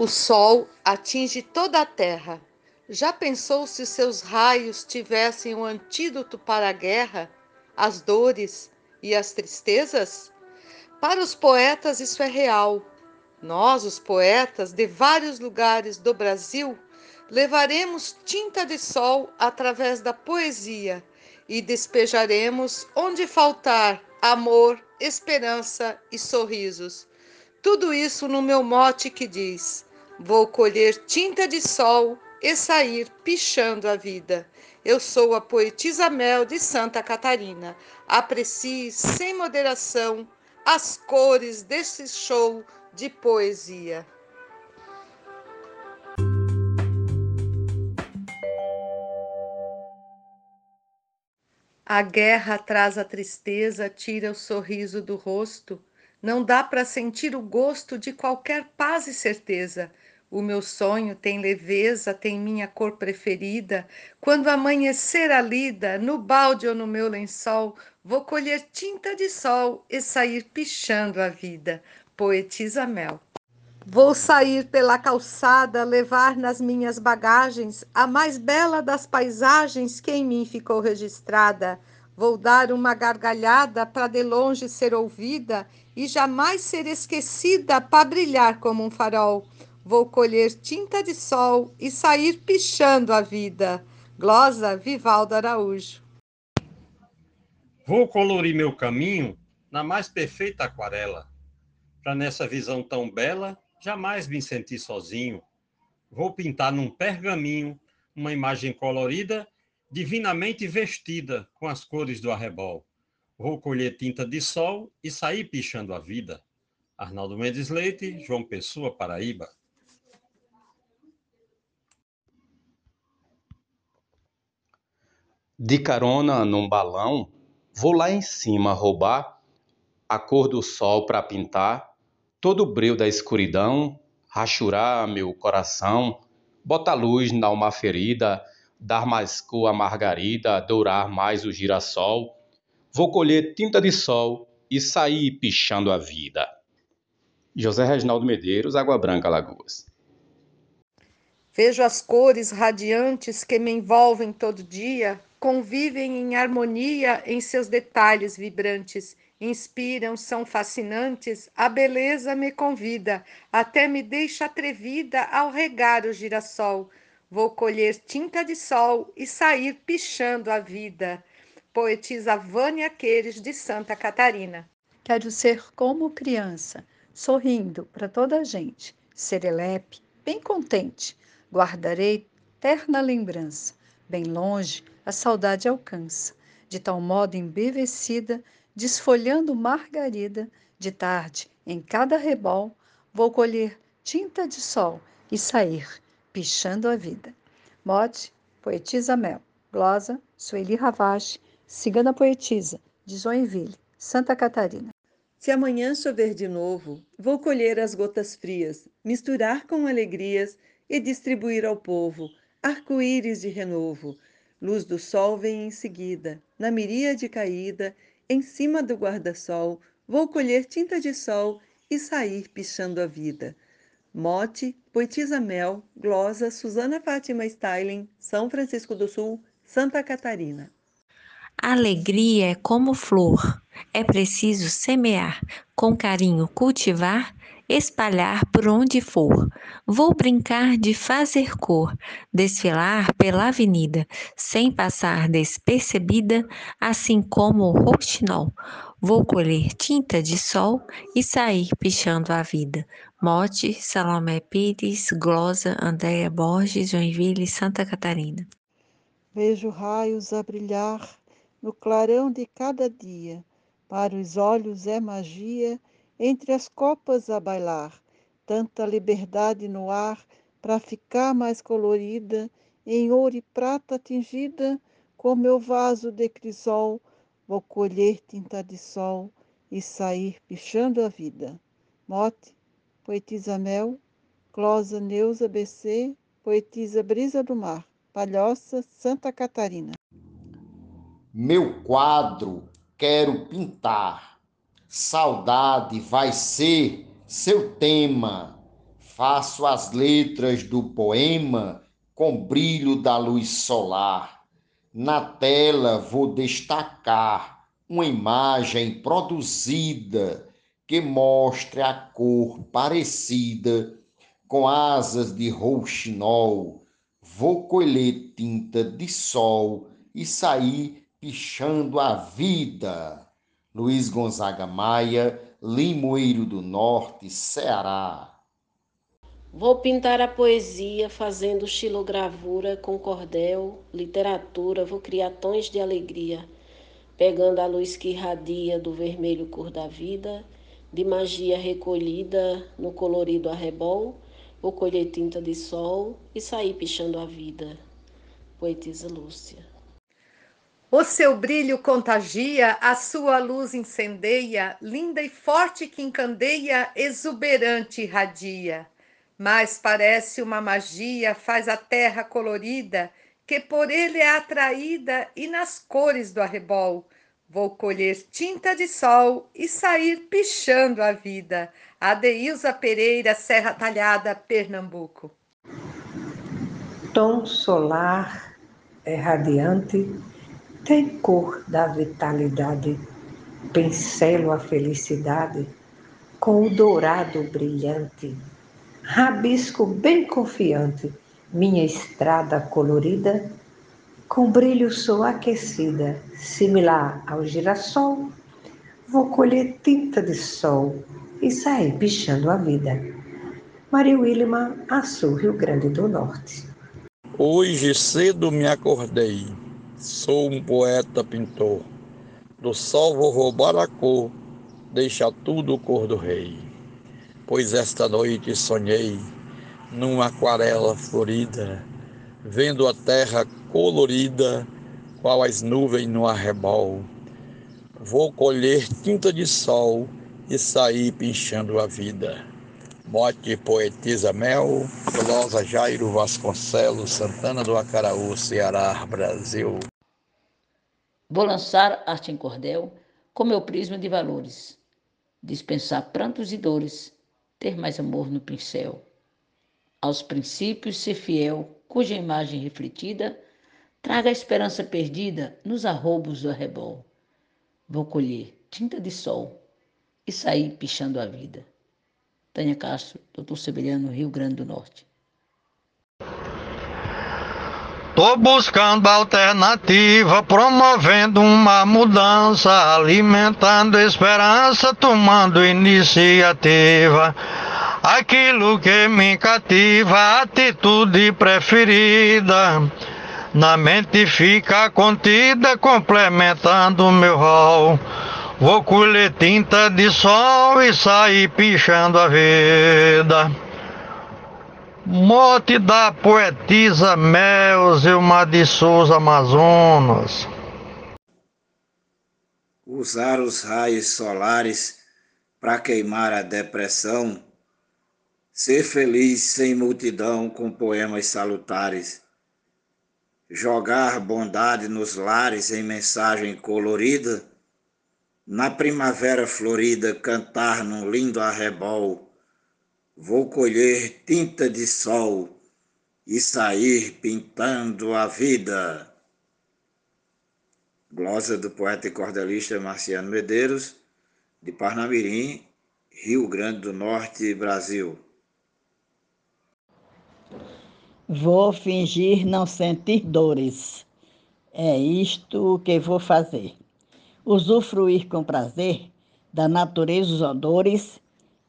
O sol atinge toda a terra. Já pensou se seus raios tivessem um antídoto para a guerra, as dores e as tristezas? Para os poetas, isso é real. Nós, os poetas de vários lugares do Brasil, levaremos tinta de sol através da poesia e despejaremos onde faltar amor, esperança e sorrisos. Tudo isso no meu mote que diz: Vou colher tinta de sol e sair pichando a vida. Eu sou a poetisa Mel de Santa Catarina. Aprecie sem moderação as cores desse show de poesia. A guerra traz a tristeza, tira o sorriso do rosto. Não dá para sentir o gosto de qualquer paz e certeza. O meu sonho tem leveza, tem minha cor preferida. Quando amanhecer a lida, no balde ou no meu lençol, vou colher tinta de sol e sair pichando a vida. Poetisa Mel. Vou sair pela calçada, levar nas minhas bagagens a mais bela das paisagens que em mim ficou registrada. Vou dar uma gargalhada para de longe ser ouvida e jamais ser esquecida para brilhar como um farol. Vou colher tinta de sol e sair pichando a vida. Glosa Vivaldo Araújo. Vou colorir meu caminho na mais perfeita aquarela, para nessa visão tão bela jamais me sentir sozinho. Vou pintar num pergaminho uma imagem colorida, divinamente vestida com as cores do arrebol. Vou colher tinta de sol e sair pichando a vida. Arnaldo Mendes Leite, João Pessoa, Paraíba. De carona num balão, vou lá em cima roubar a cor do sol para pintar todo o breu da escuridão, rachurar meu coração, bota luz na alma ferida, dar mais cor à margarida, dourar mais o girassol. Vou colher tinta de sol e sair pichando a vida. José Reginaldo Medeiros, Água Branca, Lagoas. Vejo as cores radiantes que me envolvem todo dia, convivem em harmonia em seus detalhes vibrantes inspiram, são fascinantes, a beleza me convida, até me deixa atrevida ao regar o girassol. Vou colher tinta de sol e sair pichando a vida. Poetisa Vânia Queires, de Santa Catarina. Quero ser como criança, sorrindo para toda a gente, serelepe, bem contente. Guardarei terna lembrança, bem longe a saudade alcança, de tal modo embevecida desfolhando margarida, de tarde, em cada rebol, vou colher tinta de sol e sair pichando a vida. Mote, poetisa Mel. Glosa, Sueli Ravache, cigana poetisa, de Joinville, Santa Catarina. Se amanhã chover de novo, vou colher as gotas frias, misturar com alegrias e distribuir ao povo arco-íris de renovo. Luz do sol vem em seguida, na miríade caída, em cima do guarda-sol, vou colher tinta de sol e sair pichando a vida. Mote, Poetisa Mel, Glosa, Susana Fátima Styling, São Francisco do Sul, Santa Catarina. Alegria é como flor, é preciso semear, com carinho cultivar espalhar por onde for. Vou brincar de fazer cor, desfilar pela avenida, sem passar despercebida, assim como o roxinol. Vou colher tinta de sol e sair pichando a vida. Mote, Salomé Pires, Glosa, Andréa Borges, Joinville, Santa Catarina. Vejo raios a brilhar no clarão de cada dia. Para os olhos é magia entre as copas a bailar, tanta liberdade no ar para ficar mais colorida, em ouro e prata tingida, com meu vaso de crisol, vou colher tinta de sol e sair pichando a vida. Mote, poetisa Mel, Closa Neuza BC, poetisa Brisa do Mar, Palhoça, Santa Catarina. Meu quadro quero pintar Saudade vai ser seu tema. faço as letras do poema com brilho da luz solar. Na tela vou destacar uma imagem produzida que mostre a cor parecida com asas de rouxinol. Vou colher tinta de sol e sair pichando a vida. Luiz Gonzaga Maia, Limoeiro do Norte, Ceará. Vou pintar a poesia fazendo xilogravura com cordel, literatura, vou criar tons de alegria, pegando a luz que irradia do vermelho cor da vida, de magia recolhida no colorido arrebol, vou colher tinta de sol e sair pichando a vida. Poetisa Lúcia. O seu brilho contagia, a sua luz incendeia, linda e forte que encandeia, exuberante irradia. Mas parece uma magia, faz a terra colorida, que por ele é atraída, e nas cores do arrebol. Vou colher tinta de sol e sair pichando a vida. Adeilza Pereira, Serra Talhada, Pernambuco. Tom solar é radiante tem cor da vitalidade, pincelo a felicidade com o dourado brilhante, rabisco bem confiante, minha estrada colorida, com brilho sou aquecida, similar ao girassol, vou colher tinta de sol e sair pichando a vida. Maria Wilma, Açu, Rio Grande do Norte. Hoje cedo me acordei Sou um poeta pintor. Do sol vou roubar a cor, deixa tudo cor do rei. Pois esta noite sonhei numa aquarela florida, vendo a terra colorida, qual as nuvens no arrebol. Vou colher tinta de sol e sair pinchando a vida. Mote Poetisa Mel, Glosa Jairo Vasconcelos, Santana do Acaraú, Ceará, Brasil. Vou lançar arte em cordel com meu prisma de valores, dispensar prantos e dores, ter mais amor no pincel. Aos princípios ser fiel, cuja imagem refletida traga a esperança perdida nos arroubos do arrebol. Vou colher tinta de sol e sair pichando a vida. Tânia Castro, Doutor Sebeliano, Rio Grande do Norte. Tô buscando alternativa, promovendo uma mudança, alimentando esperança, tomando iniciativa. Aquilo que me cativa, atitude preferida. Na mente fica contida, complementando meu rol. Vou colher tinta de sol e sair pichando a vida. Mote da poetisa Melzilma de Souza Amazonas. Usar os raios solares para queimar a depressão, ser feliz sem multidão com poemas salutares, jogar bondade nos lares em mensagem colorida, na primavera florida cantar num lindo arrebol Vou colher tinta de sol e sair pintando a vida. Glosa do poeta e cordelista Marciano Medeiros, de Parnamirim, Rio Grande do Norte, Brasil. Vou fingir não sentir dores. É isto que vou fazer. Usufruir com prazer da natureza os odores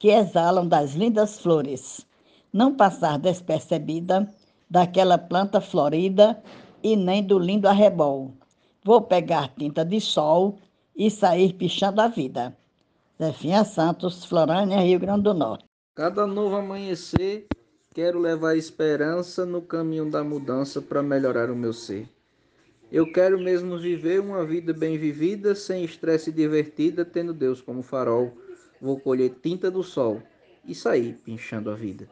que exalam das lindas flores, não passar despercebida daquela planta florida e nem do lindo arrebol. Vou pegar tinta de sol e sair pichando a vida. Zefinha Santos, Florânia, Rio Grande do Norte. Cada novo amanhecer, quero levar esperança no caminho da mudança para melhorar o meu ser. Eu quero mesmo viver uma vida bem vivida, sem estresse e divertida, tendo Deus como farol vou colher tinta do sol e sair pinchando a vida.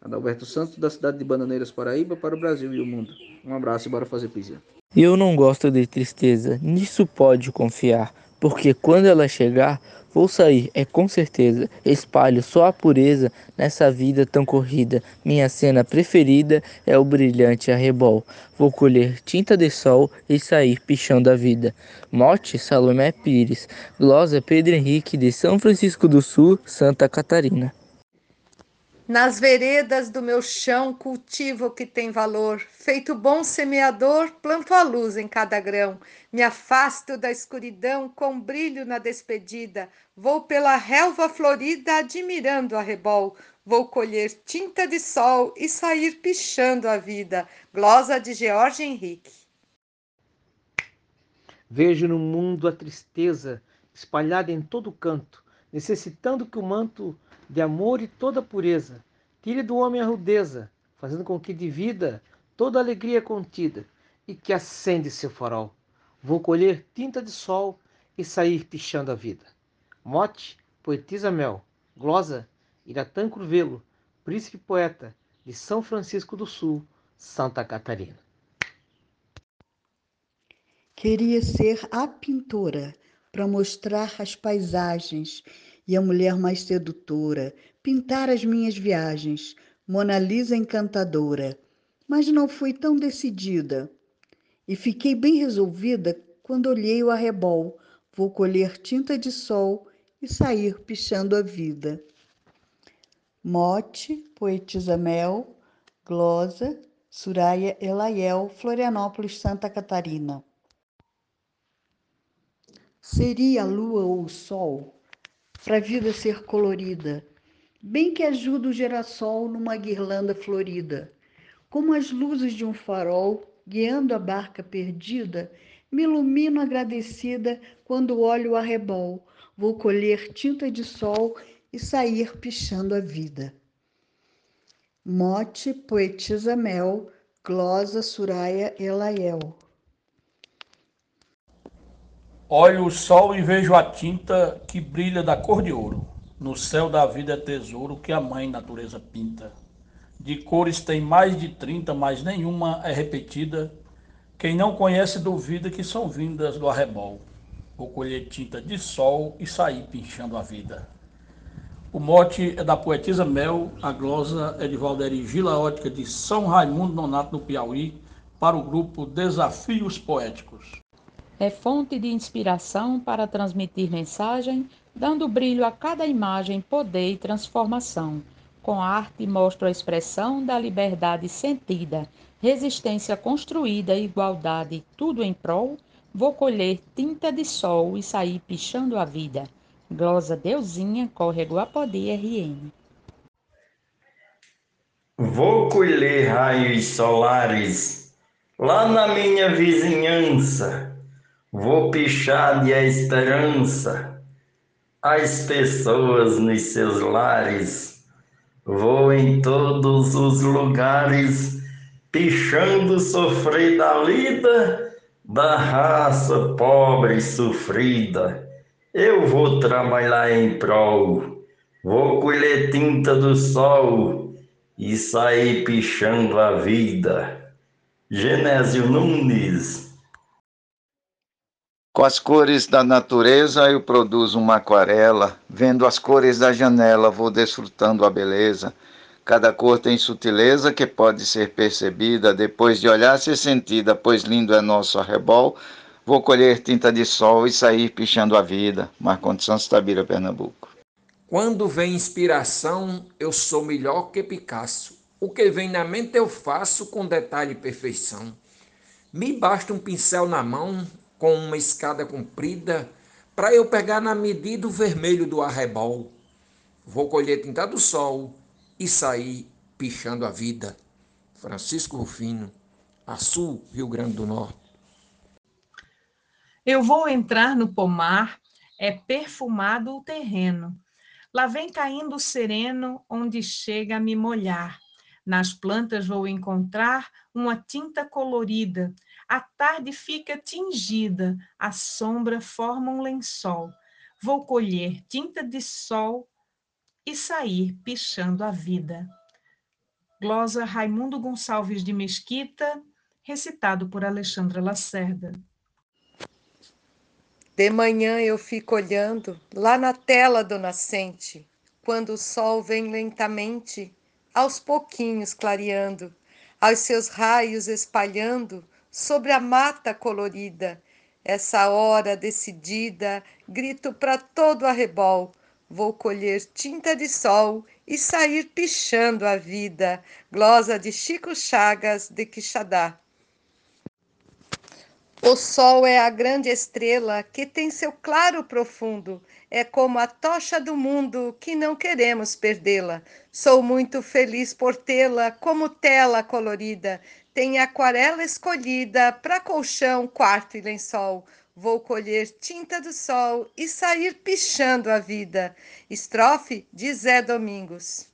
Adalberto Santos, da cidade de Bananeiras, Paraíba, para o Brasil e o mundo. Um abraço e bora fazer poesia. Eu não gosto de tristeza, nisso pode confiar, porque quando ela chegar, Vou sair, é com certeza. Espalho só a pureza nessa vida tão corrida. Minha cena preferida é o brilhante arrebol. Vou colher tinta de sol e sair pichando a vida. Mote Salomé Pires. Glosa Pedro Henrique de São Francisco do Sul, Santa Catarina. Nas veredas do meu chão cultivo o que tem valor. Feito bom semeador, planto a luz em cada grão. Me afasto da escuridão com brilho na despedida. Vou pela relva florida admirando a rebol. Vou colher tinta de sol e sair pichando a vida. Glosa de George Henrique. Vejo no mundo a tristeza espalhada em todo canto, necessitando que o manto de amor e toda pureza. Tire do homem a rudeza, fazendo com que de vida toda alegria contida e que acende seu farol. Vou colher tinta de sol e sair pichando a vida. Mote, poetisa Mel, glosa, Iratã Curvelo, príncipe poeta de São Francisco do Sul, Santa Catarina. Queria ser a pintora para mostrar as paisagens e a mulher mais sedutora, pintar as minhas viagens, Mona Lisa encantadora. Mas não fui tão decidida. E fiquei bem resolvida quando olhei o arrebol. Vou colher tinta de sol e sair pichando a vida. Mote, Poetisa Mel, Glosa, Suraya Elaiel, Florianópolis, Santa Catarina. Seria a lua ou o sol para a vida ser colorida, bem que ajuda o girassol numa guirlanda florida. Como as luzes de um farol guiando a barca perdida, me ilumino agradecida quando olho o arrebol. Vou colher tinta de sol e sair pichando a vida. Mote, poetisa Mel, glosa Suraya Elaiel. Olho o sol e vejo a tinta que brilha da cor de ouro. No céu da vida é tesouro que a mãe natureza pinta. De cores tem mais de trinta, mas nenhuma é repetida. Quem não conhece duvida que são vindas do arrebol. Vou colher tinta de sol e sair pinchando a vida. O mote é da poetisa Mel, a glosa é de Valderi Gila Ótica de São Raimundo Nonato, no Piauí, para o grupo Desafios Poéticos é fonte de inspiração para transmitir mensagem, dando brilho a cada imagem, poder e transformação. Com arte mostra a expressão da liberdade sentida, resistência construída, igualdade, tudo em prol. Vou colher tinta de sol e sair pichando a vida. Glosa Deusinha, Córrego Apodi, RN. Vou colher raios solares lá na minha vizinhança Vou pichar de a esperança as pessoas nos seus lares. Vou em todos os lugares pichando sofrer da lida da raça pobre e sofrida. Eu vou trabalhar em prol, vou colher tinta do sol e sair pichando a vida. Genésio Nunes com as cores da natureza eu produzo uma aquarela, vendo as cores da janela vou desfrutando a beleza. Cada cor tem sutileza que pode ser percebida depois de olhar ser sentida, pois lindo é nosso arrebol. Vou colher tinta de sol e sair pichando a vida. Marcondes Santos Tabira, Pernambuco. Quando vem inspiração, eu sou melhor que Picasso. O que vem na mente eu faço com detalhe e perfeição. Me basta um pincel na mão, com uma escada comprida para eu pegar na medida o vermelho do arrebol. Vou colher tinta do sol e sair pichando a vida. Francisco Rufino, Açu, Rio Grande do Norte. Eu vou entrar no pomar, é perfumado o terreno. Lá vem caindo sereno, onde chega a me molhar. Nas plantas vou encontrar uma tinta colorida, a tarde fica tingida, a sombra forma um lençol. Vou colher tinta de sol e sair pichando a vida. Glosa Raimundo Gonçalves de Mesquita, recitado por Alexandra Lacerda. De manhã eu fico olhando lá na tela do nascente, quando o sol vem lentamente, aos pouquinhos clareando, aos seus raios espalhando sobre a mata colorida. Essa hora decidida, grito para todo arrebol: vou colher tinta de sol e sair pichando a vida. Glosa de Chico Chagas de Quixadá. O sol é a grande estrela que tem seu claro profundo, é como a tocha do mundo que não queremos perdê-la. Sou muito feliz por tê-la como tela colorida, tem aquarela escolhida para colchão, quarto e lençol. Vou colher tinta do sol e sair pichando a vida. Estrofe de Zé Domingos.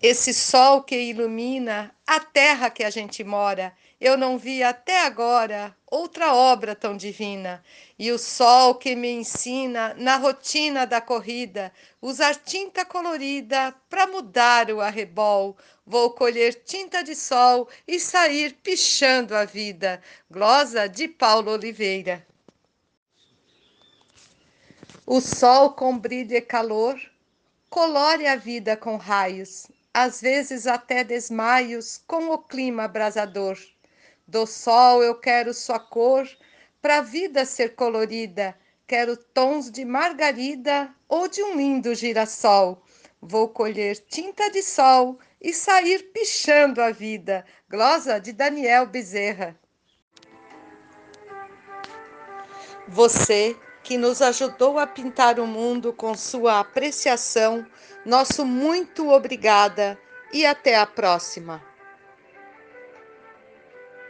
Esse sol que ilumina a terra que a gente mora eu não vi até agora outra obra tão divina. E o sol que me ensina na rotina da corrida, usar tinta colorida para mudar o arrebol. Vou colher tinta de sol e sair pichando a vida. Glosa de Paulo Oliveira. O sol com brilho e calor colore a vida com raios, às vezes até desmaios com o clima abrasador. Do sol eu quero sua cor, pra vida ser colorida. Quero tons de margarida ou de um lindo girassol. Vou colher tinta de sol e sair pichando a vida. Glosa de Daniel Bezerra. Você que nos ajudou a pintar o mundo com sua apreciação, nosso muito obrigada e até a próxima.